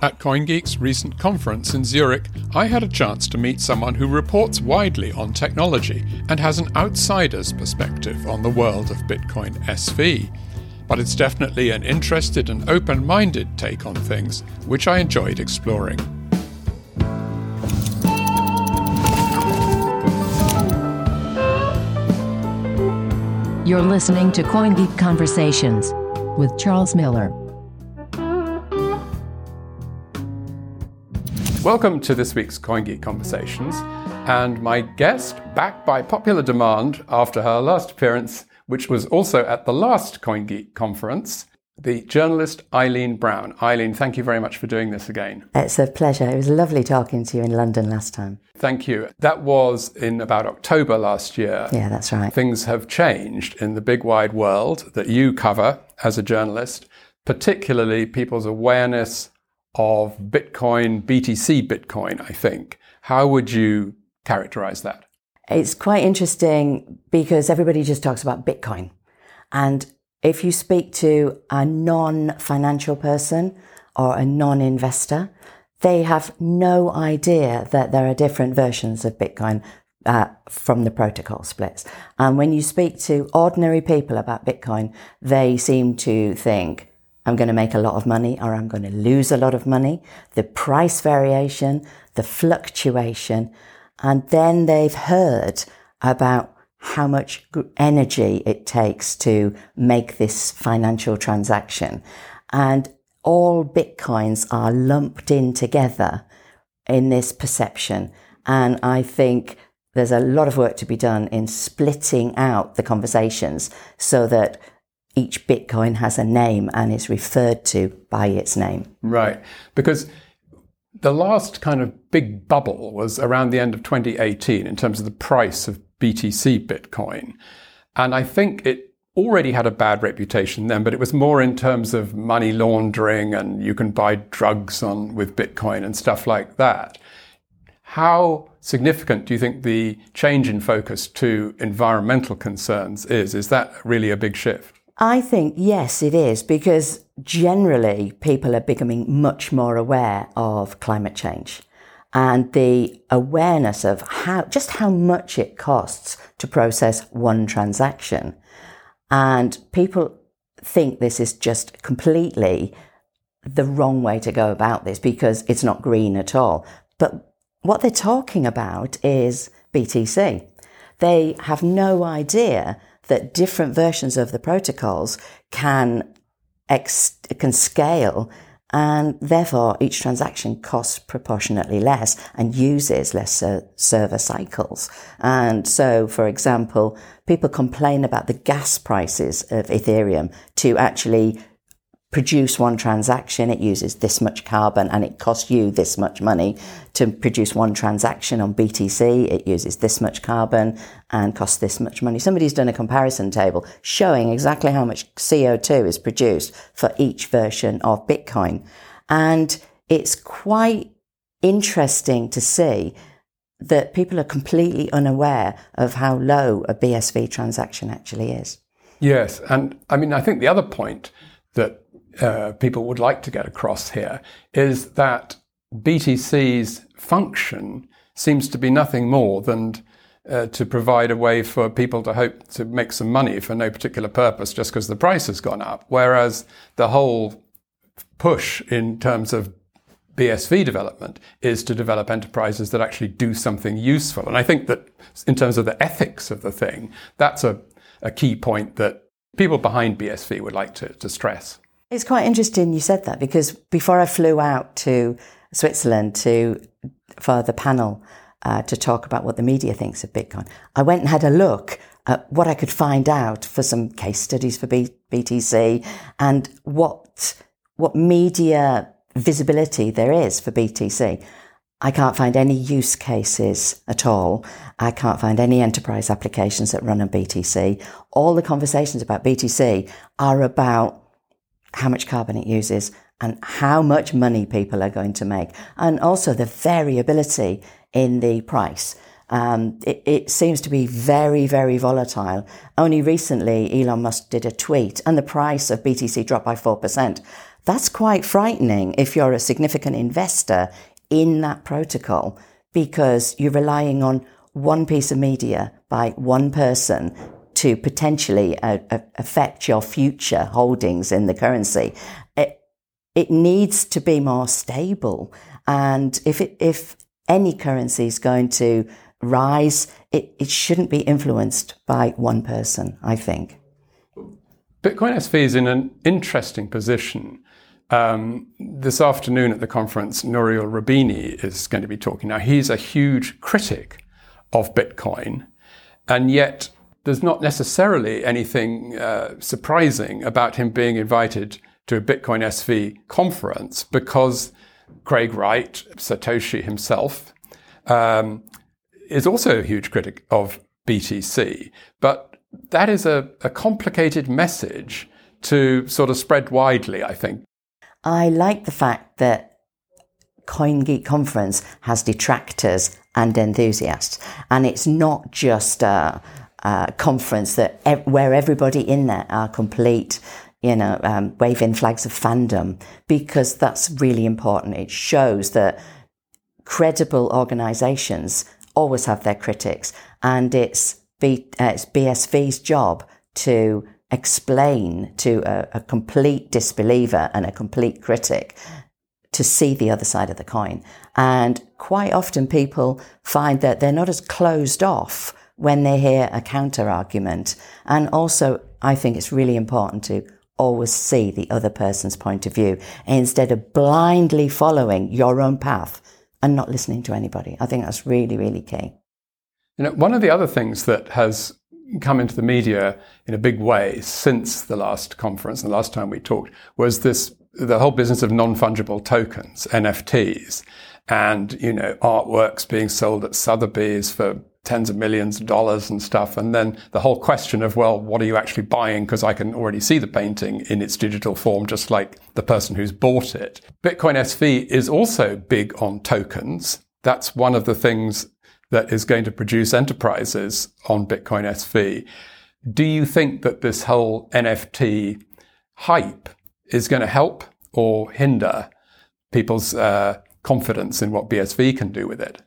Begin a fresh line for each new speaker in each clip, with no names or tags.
At CoinGeek's recent conference in Zurich, I had a chance to meet someone who reports widely on technology and has an outsider's perspective on the world of Bitcoin SV. But it's definitely an interested and open minded take on things, which I enjoyed exploring.
You're listening to CoinGeek Conversations with Charles Miller.
Welcome to this week's CoinGeek Conversations, and my guest, back by popular demand after her last appearance, which was also at the last CoinGeek conference, the journalist Eileen Brown. Eileen, thank you very much for doing this again.
It's a pleasure. It was lovely talking to you in London last time.
Thank you. That was in about October last year.
Yeah, that's right.
Things have changed in the big wide world that you cover as a journalist, particularly people's awareness of Bitcoin, BTC Bitcoin, I think. How would you characterize that?
It's quite interesting because everybody just talks about Bitcoin. And if you speak to a non financial person or a non investor, they have no idea that there are different versions of Bitcoin uh, from the protocol splits. And when you speak to ordinary people about Bitcoin, they seem to think I'm going to make a lot of money or I'm going to lose a lot of money, the price variation, the fluctuation. And then they've heard about how much energy it takes to make this financial transaction. And all Bitcoins are lumped in together in this perception. And I think there's a lot of work to be done in splitting out the conversations so that each Bitcoin has a name and is referred to by its name.
Right. Because the last kind of big bubble was around the end of 2018 in terms of the price of BTC Bitcoin. And I think it already had a bad reputation then, but it was more in terms of money laundering and you can buy drugs on with Bitcoin and stuff like that. How significant do you think the change in focus to environmental concerns is? Is that really a big shift?
I think, yes, it is, because generally people are becoming much more aware of climate change and the awareness of how, just how much it costs to process one transaction. And people think this is just completely the wrong way to go about this because it's not green at all. But what they're talking about is BTC. They have no idea that different versions of the protocols can ex- can scale and therefore each transaction costs proportionately less and uses less server cycles. And so, for example, people complain about the gas prices of Ethereum to actually produce one transaction, it uses this much carbon and it costs you this much money. To produce one transaction on BTC, it uses this much carbon and costs this much money. Somebody's done a comparison table showing exactly how much CO2 is produced for each version of Bitcoin. And it's quite interesting to see that people are completely unaware of how low a BSV transaction actually is.
Yes. And I mean, I think the other point that uh, people would like to get across here is that BTC's function seems to be nothing more than uh, to provide a way for people to hope to make some money for no particular purpose just because the price has gone up. Whereas the whole push in terms of BSV development is to develop enterprises that actually do something useful. And I think that in terms of the ethics of the thing, that's a, a key point that people behind BSV would like to, to stress.
It's quite interesting you said that because before I flew out to Switzerland to for the panel uh, to talk about what the media thinks of Bitcoin, I went and had a look at what I could find out for some case studies for B- BTC and what what media visibility there is for BTC. I can't find any use cases at all. I can't find any enterprise applications that run on BTC. All the conversations about BTC are about how much carbon it uses and how much money people are going to make, and also the variability in the price. Um, it, it, seems to be very, very volatile. Only recently, Elon Musk did a tweet, and the price of BTC dropped by four percent. that's quite frightening if you're a significant investor in that protocol because you're relying on one piece of media by one person to potentially uh, affect your future holdings in the currency. It, it needs to be more stable. And if it, if any currency is going to rise, it, it shouldn't be influenced by one person, I think.
Bitcoin SV is in an interesting position. Um, this afternoon at the conference, Nouriel Roubini is going to be talking. Now, he's a huge critic of Bitcoin, and yet there's not necessarily anything uh, surprising about him being invited to a Bitcoin SV conference because Craig Wright, Satoshi himself, um, is also a huge critic of BTC. But that is a, a complicated message to sort of spread widely, I think.
I like the fact that CoinGeek Conference has detractors and enthusiasts, and it's not just a, a conference that where everybody in there are complete, you know, um, waving flags of fandom, because that's really important. It shows that credible organisations always have their critics, and it's, B, uh, it's BSV's job to explain to a, a complete disbeliever and a complete critic to see the other side of the coin. And quite often people find that they're not as closed off when they hear a counter argument. And also, I think it's really important to always see the other person's point of view instead of blindly following your own path and not listening to anybody. I think that's really, really key.
You know, one of the other things that has come into the media in a big way since the last conference and the last time we talked was this the whole business of non-fungible tokens, NFTs, and you know artworks being sold at Sotheby's for tens of millions of dollars and stuff. And then the whole question of, well, what are you actually buying? Because I can already see the painting in its digital form, just like the person who's bought it. Bitcoin SV is also big on tokens. That's one of the things that is going to produce enterprises on Bitcoin SV. Do you think that this whole NFT hype is going to help or hinder people's uh, confidence in what BSV can do with it?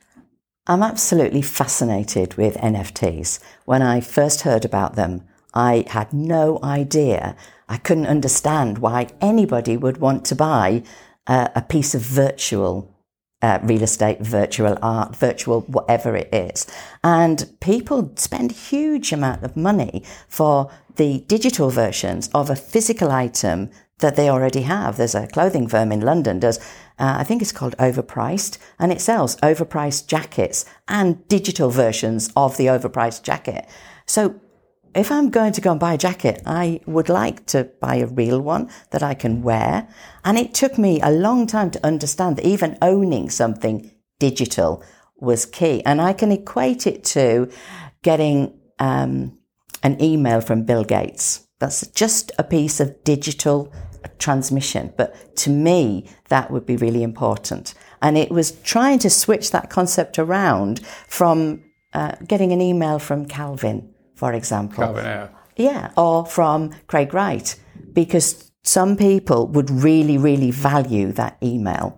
I'm absolutely fascinated with NFTs. When I first heard about them, I had no idea. I couldn't understand why anybody would want to buy uh, a piece of virtual uh, real estate, virtual art, virtual whatever it is. And people spend huge amount of money for the digital versions of a physical item that they already have. There's a clothing firm in London does, uh, I think it's called Overpriced, and it sells overpriced jackets and digital versions of the overpriced jacket. So if I'm going to go and buy a jacket, I would like to buy a real one that I can wear. And it took me a long time to understand that even owning something digital was key. And I can equate it to getting um, an email from Bill Gates. That's just a piece of digital transmission. But to me, that would be really important. And it was trying to switch that concept around from uh, getting an email from Calvin for example.
Calvin
Yeah, or from Craig Wright, because some people would really, really value that email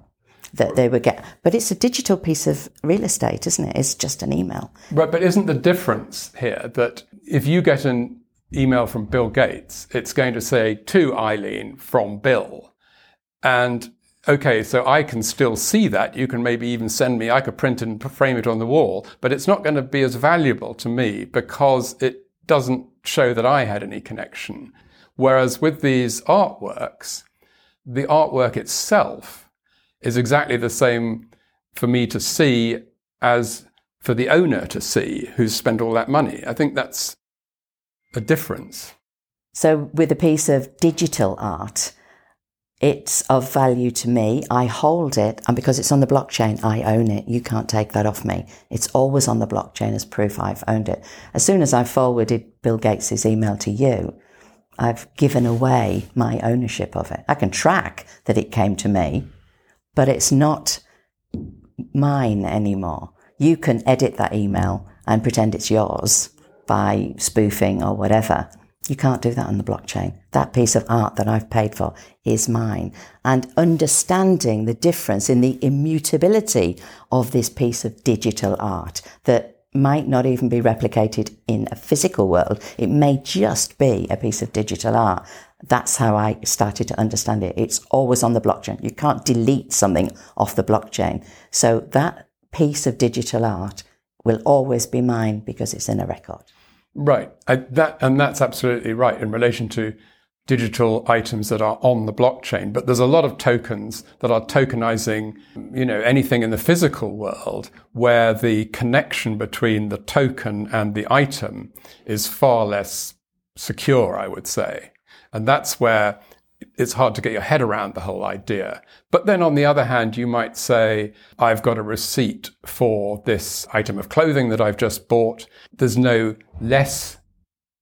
that they would get. But it's a digital piece of real estate, isn't it? It's just an email.
Right, but isn't the difference here that if you get an email from Bill Gates, it's going to say to Eileen from Bill. And okay, so I can still see that. You can maybe even send me, I could print and frame it on the wall, but it's not going to be as valuable to me because it doesn't show that I had any connection. Whereas with these artworks, the artwork itself is exactly the same for me to see as for the owner to see who's spent all that money. I think that's a difference.
So, with a piece of digital art, it's of value to me. I hold it, and because it's on the blockchain, I own it. You can't take that off me. It's always on the blockchain as proof I've owned it. As soon as I forwarded Bill Gates' email to you, I've given away my ownership of it. I can track that it came to me, but it's not mine anymore. You can edit that email and pretend it's yours by spoofing or whatever. You can't do that on the blockchain. That piece of art that I've paid for is mine. And understanding the difference in the immutability of this piece of digital art that might not even be replicated in a physical world. It may just be a piece of digital art. That's how I started to understand it. It's always on the blockchain. You can't delete something off the blockchain. So that piece of digital art will always be mine because it's in a record.
Right. I, that, and that's absolutely right in relation to digital items that are on the blockchain. But there's a lot of tokens that are tokenizing, you know, anything in the physical world where the connection between the token and the item is far less secure, I would say. And that's where it's hard to get your head around the whole idea. But then on the other hand, you might say, I've got a receipt for this item of clothing that I've just bought. There's no less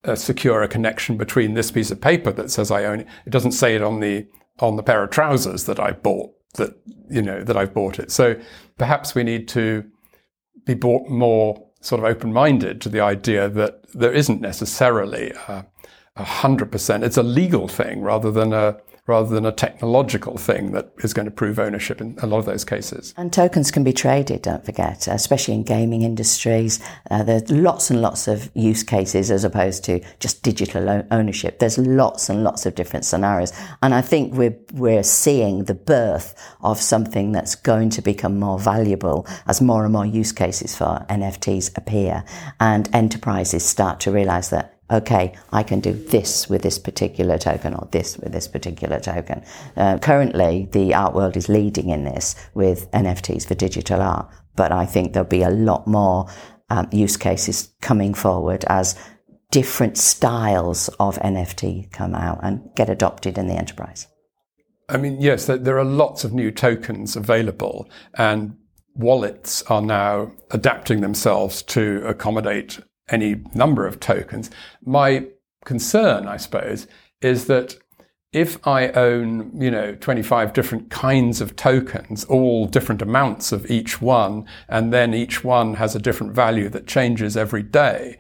uh, secure a connection between this piece of paper that says I own it. It doesn't say it on the, on the pair of trousers that I bought that, you know, that I've bought it. So perhaps we need to be more sort of open-minded to the idea that there isn't necessarily a hundred percent. It's a legal thing rather than a rather than a technological thing that is going to prove ownership in a lot of those cases.
And tokens can be traded, don't forget, especially in gaming industries. Uh, there's lots and lots of use cases as opposed to just digital ownership. There's lots and lots of different scenarios. And I think we're, we're seeing the birth of something that's going to become more valuable as more and more use cases for NFTs appear and enterprises start to realize that okay, I can do this with this particular token or this with this particular token. Uh, currently, the art world is leading in this with NFTs for digital art, but I think there'll be a lot more um, use cases coming forward as different styles of NFT come out and get adopted in the enterprise.
I mean, yes, there are lots of new tokens available, and wallets are now adapting themselves to accommodate any number of tokens. My concern, I suppose, is that if I own, you know, 25 different kinds of tokens, all different amounts of each one, and then each one has a different value that changes every day,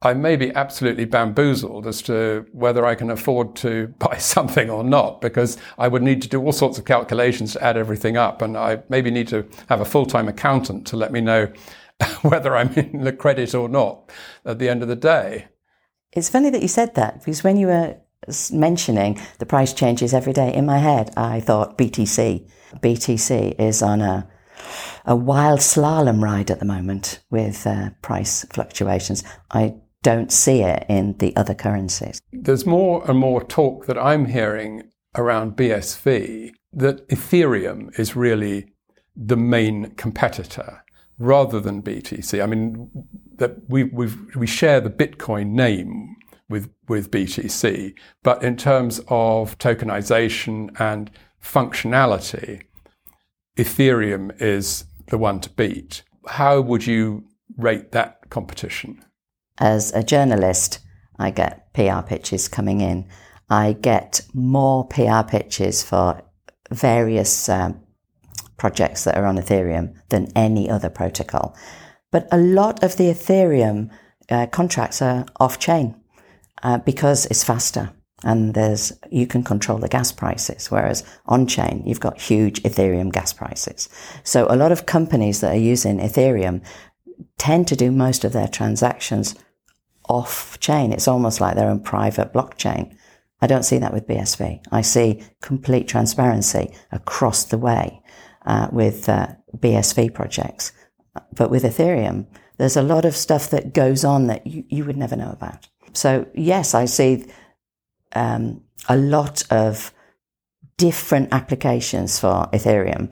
I may be absolutely bamboozled as to whether I can afford to buy something or not, because I would need to do all sorts of calculations to add everything up. And I maybe need to have a full-time accountant to let me know whether I'm in the credit or not at the end of the day.
It's funny that you said that because when you were mentioning the price changes every day in my head, I thought BTC. BTC is on a a wild slalom ride at the moment with uh, price fluctuations. I don't see it in the other currencies.
There's more and more talk that I'm hearing around BSV that Ethereum is really the main competitor rather than BTC. I mean, that we we share the Bitcoin name with with BTC, but in terms of tokenization and functionality, Ethereum is the one to beat. How would you rate that competition?
As a journalist, I get PR pitches coming in. I get more PR pitches for various um, projects that are on Ethereum than any other protocol. But a lot of the Ethereum uh, contracts are off chain uh, because it's faster and there's you can control the gas prices whereas on chain you've got huge ethereum gas prices. So a lot of companies that are using ethereum tend to do most of their transactions off chain it's almost like they're on private blockchain. I don't see that with bsv i see complete transparency across the way uh, with uh, BSV projects. But with Ethereum, there's a lot of stuff that goes on that you, you would never know about. So, yes, I see um, a lot of different applications for Ethereum,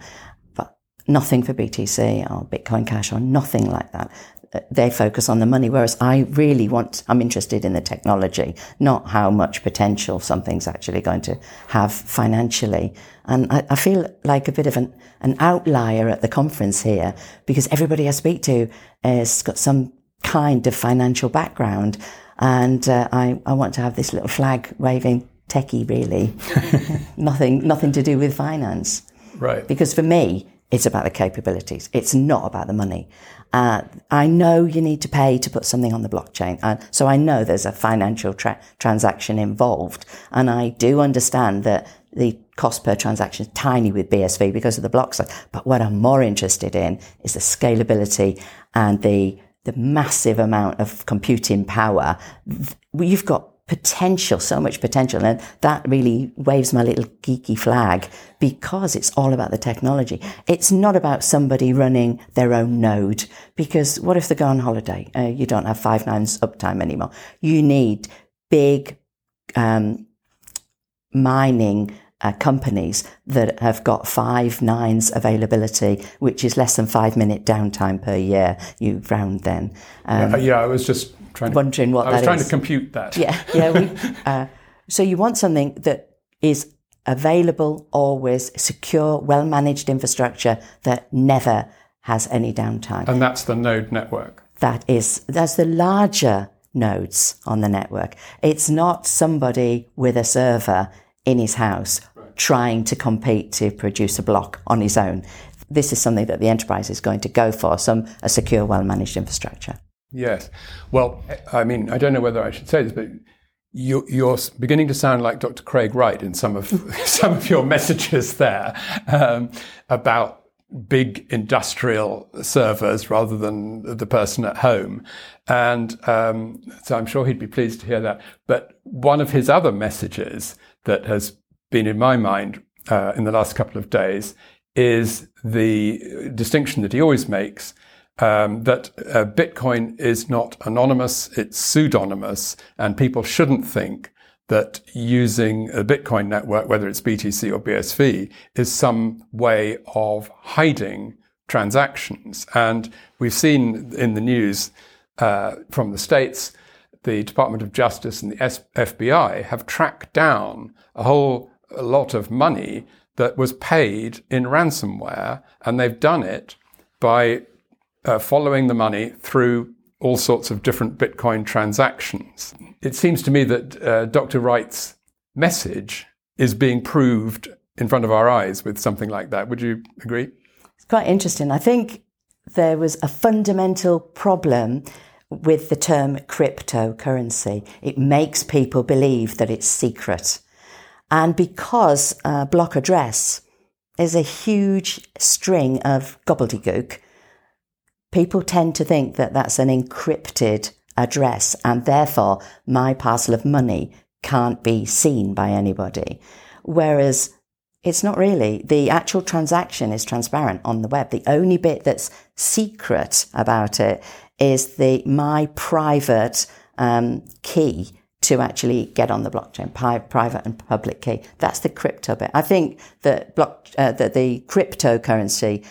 nothing for BTC or Bitcoin Cash or nothing like that they focus on the money, whereas I really want, I'm interested in the technology, not how much potential something's actually going to have financially. And I, I feel like a bit of an, an outlier at the conference here because everybody I speak to has got some kind of financial background. And uh, I, I want to have this little flag waving techie, really. nothing, nothing to do with finance.
Right.
Because for me, It's about the capabilities. It's not about the money. Uh, I know you need to pay to put something on the blockchain. Uh, so I know there's a financial tra- transaction involved. And I do understand that the cost per transaction is tiny with BSV because of the block size. But what I'm more interested in is the scalability and the, the massive amount of computing power. You've got potential, so much potential. And that really waves my little geeky flag because it's all about the technology. It's not about somebody running their own node because what if they go on holiday? Uh, you don't have five nines uptime anymore. You need big, um, mining uh, companies that have got five nines availability, which is less than five minute downtime per year. You round then.
Um, yeah, yeah, I was just trying to,
wondering what
I was trying
is.
to compute that.
Yeah, yeah. We, uh, so you want something that is available, always secure, well managed infrastructure that never has any downtime.
And that's the node network.
That is that's the larger nodes on the network. It's not somebody with a server in his house right. trying to compete to produce a block on his own. This is something that the enterprise is going to go for, some a secure, well managed infrastructure.
Yes. Well, I mean, I don't know whether I should say this, but you, are beginning to sound like Dr. Craig Wright in some of some of your messages there um, about big industrial servers rather than the person at home. And um, so I'm sure he'd be pleased to hear that. But one of his other messages that has been in my mind uh, in the last couple of days is the distinction that he always makes um, that uh, Bitcoin is not anonymous, it's pseudonymous, and people shouldn't think that using a Bitcoin network, whether it's BTC or BSV, is some way of hiding transactions. And we've seen in the news uh, from the States, the Department of Justice and the FBI have tracked down a whole lot of money that was paid in ransomware, and they've done it by uh, following the money through all sorts of different Bitcoin transactions. It seems to me that uh, Dr. Wright's message is being proved in front of our eyes with something like that. Would you agree?
It's quite interesting. I think there was a fundamental problem with the term cryptocurrency. It makes people believe that it's secret. And because uh, block address is a huge string of gobbledygook, people tend to think that that's an encrypted address and therefore my parcel of money can't be seen by anybody. Whereas it's not really. The actual transaction is transparent on the web. The only bit that's secret about it is the my private um, key to actually get on the blockchain, pi- private and public key. That's the crypto bit. I think that block uh, that the cryptocurrency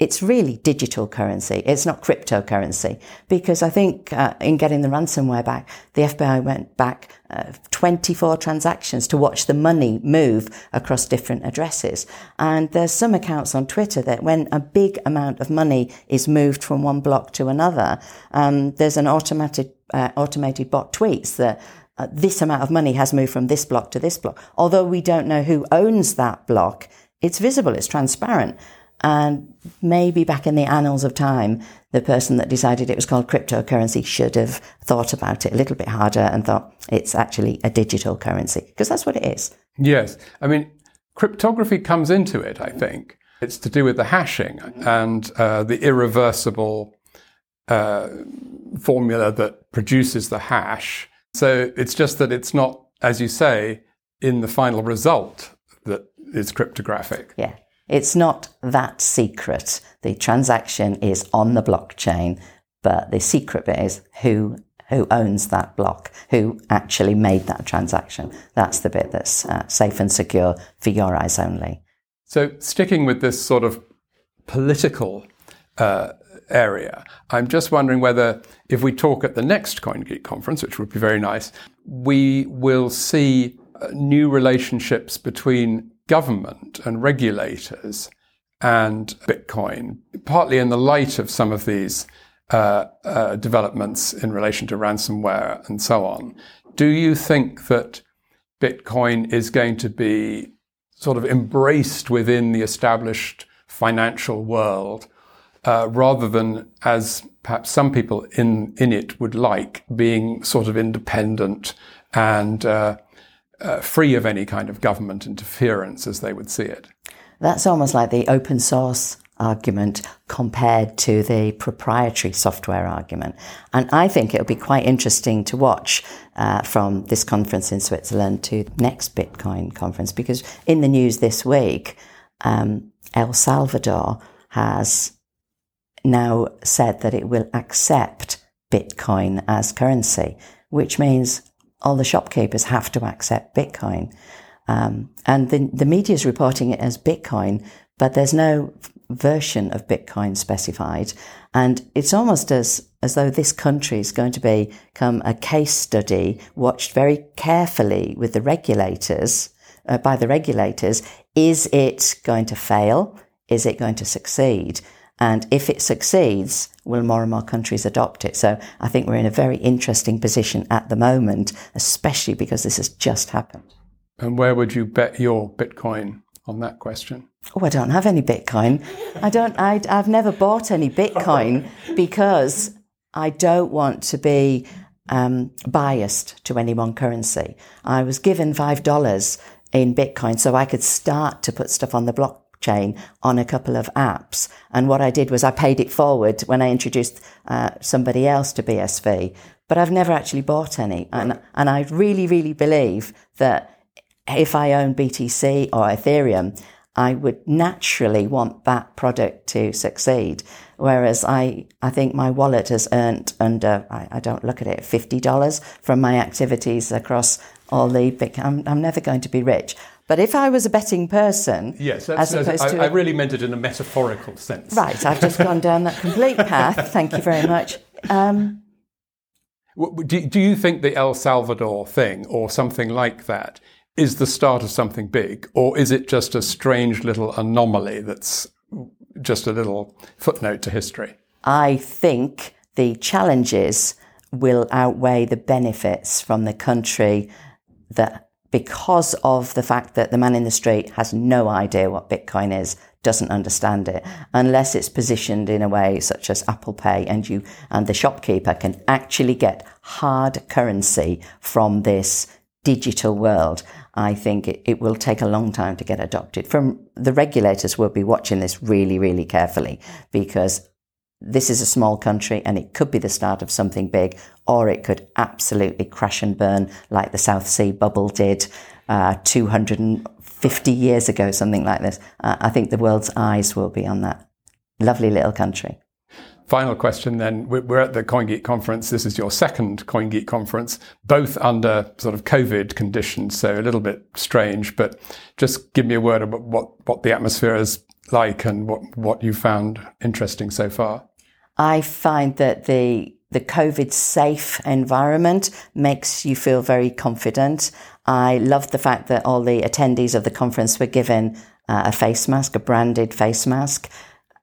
it's really digital currency. It's not cryptocurrency because I think uh, in getting the ransomware back, the FBI went back uh, 24 transactions to watch the money move across different addresses. And there's some accounts on Twitter that when a big amount of money is moved from one block to another, um, there's an automated uh, automated bot tweets that uh, this amount of money has moved from this block to this block. Although we don't know who owns that block, it's visible, it's transparent. And maybe back in the annals of time, the person that decided it was called cryptocurrency should have thought about it a little bit harder and thought it's actually a digital currency, because that's what it is.
Yes. I mean, cryptography comes into it, I think. It's to do with the hashing and uh, the irreversible uh, formula that produces the hash. So it's just that it's not, as you say, in the final result that is cryptographic.
Yeah. It's not that secret. The transaction is on the blockchain, but the secret bit is who who owns that block, who actually made that transaction. That's the bit that's uh, safe and secure for your eyes only.
So, sticking with this sort of political uh, area, I'm just wondering whether, if we talk at the next CoinGeek conference, which would be very nice, we will see uh, new relationships between government and regulators and Bitcoin, partly in the light of some of these uh, uh, developments in relation to ransomware and so on. Do you think that Bitcoin is going to be sort of embraced within the established financial world, uh, rather than as perhaps some people in, in it would like, being sort of independent and uh, free of any kind of government interference as they would see it.
That's almost like the open source argument compared to the proprietary software argument. And I think it'll be quite interesting to watch uh, from this conference in Switzerland to next Bitcoin conference because in the news this week, um, El Salvador has now said that it will accept Bitcoin as currency, which means all the shopkeepers have to accept Bitcoin. Um, and the, the media is reporting it as Bitcoin, but there's no version of Bitcoin specified. And it's almost as, as though this country is going to become a case study watched very carefully with the regulators, uh, by the regulators. Is it going to fail? Is it going to succeed? And if it succeeds, will more and more countries adopt it? So I think we're in a very interesting position at the moment, especially because this has just happened.
And where would you bet your Bitcoin on that question?
Oh, I don't have any Bitcoin. I don't. I, I've never bought any Bitcoin because I don't want to be um, biased to any one currency. I was given five dollars in Bitcoin so I could start to put stuff on the blockchain on a couple of apps. And what I did was I paid it forward when I introduced uh, somebody else to BSV. But I've never actually bought any, and and I really, really believe that if I own BTC or Ethereum, I would naturally want that product to succeed. Whereas I, I think my wallet has earned under, I, I don't look at it, $50 from my activities across all the big, I'm, I'm never going to be rich. But if I was a betting person,
yes, as opposed I, to I really meant it in a metaphorical sense.
Right, I've just gone down that complete path. Thank you very much. Um,
do, do you think the El Salvador thing or something like that is the start of something big, or is it just a strange little anomaly that's just a little footnote to history?
I think the challenges will outweigh the benefits from the country that because of the fact that the man in the street has no idea what Bitcoin is, doesn't understand it, unless it's positioned in a way such as Apple Pay and you and the shopkeeper can actually get hard currency from this digital world. I think it, it, will take a long time to get adopted. From the regulators will be watching this really, really carefully because this is a small country and it could be the start of something big, or it could absolutely crash and burn like the South Sea bubble did uh, 250 years ago, something like this. Uh, I think the world's eyes will be on that lovely little country.
Final question then. We're at the CoinGeek conference. This is your second CoinGeek conference, both under sort of COVID conditions, so a little bit strange, but just give me a word about what, what the atmosphere is like and what, what you found interesting so far.
I find that the the COVID safe environment makes you feel very confident. I love the fact that all the attendees of the conference were given uh, a face mask, a branded face mask.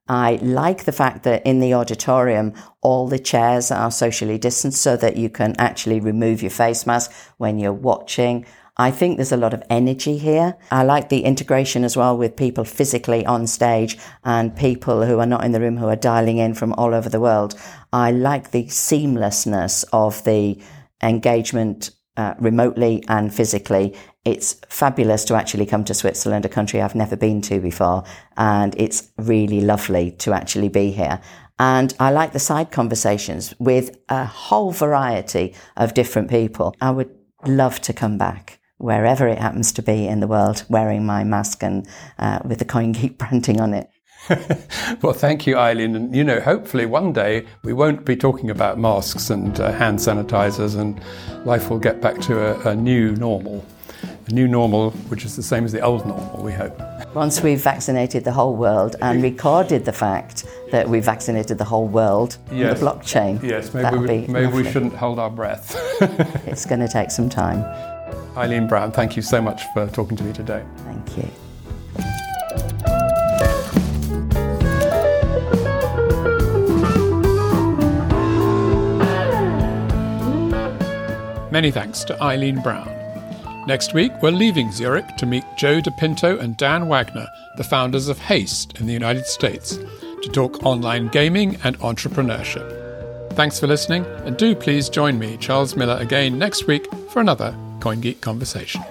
I like the fact that in the auditorium, all the chairs are socially distanced so that you can actually remove your face mask when you're watching. I think there's a lot of energy here. I like the integration as well with people physically on stage and people who are not in the room who are dialing in from all over the world. I like the seamlessness of the engagement uh, remotely and physically it's fabulous to actually come to Switzerland, a country I've never been to before. And it's really lovely to actually be here. And I like the side conversations with a whole variety of different people. I would love to come back wherever it happens to be in the world wearing my mask and uh, with the CoinGeek branding on it.
well, thank you, Eileen. And, you know, hopefully one day we won't be talking about masks and uh, hand sanitizers and life will get back to a, a new normal a new normal, which is the same as the old normal, we hope.
Once we've vaccinated the whole world and recorded the fact that we vaccinated the whole world yes. the blockchain.
Yes, maybe, we, maybe we shouldn't hold our breath.
it's going to take some time.
Eileen Brown, thank you so much for talking to me today.
Thank you.
Many thanks to Eileen Brown. Next week, we're leaving Zurich to meet Joe DePinto and Dan Wagner, the founders of Haste in the United States, to talk online gaming and entrepreneurship. Thanks for listening, and do please join me, Charles Miller, again next week for another CoinGeek conversation.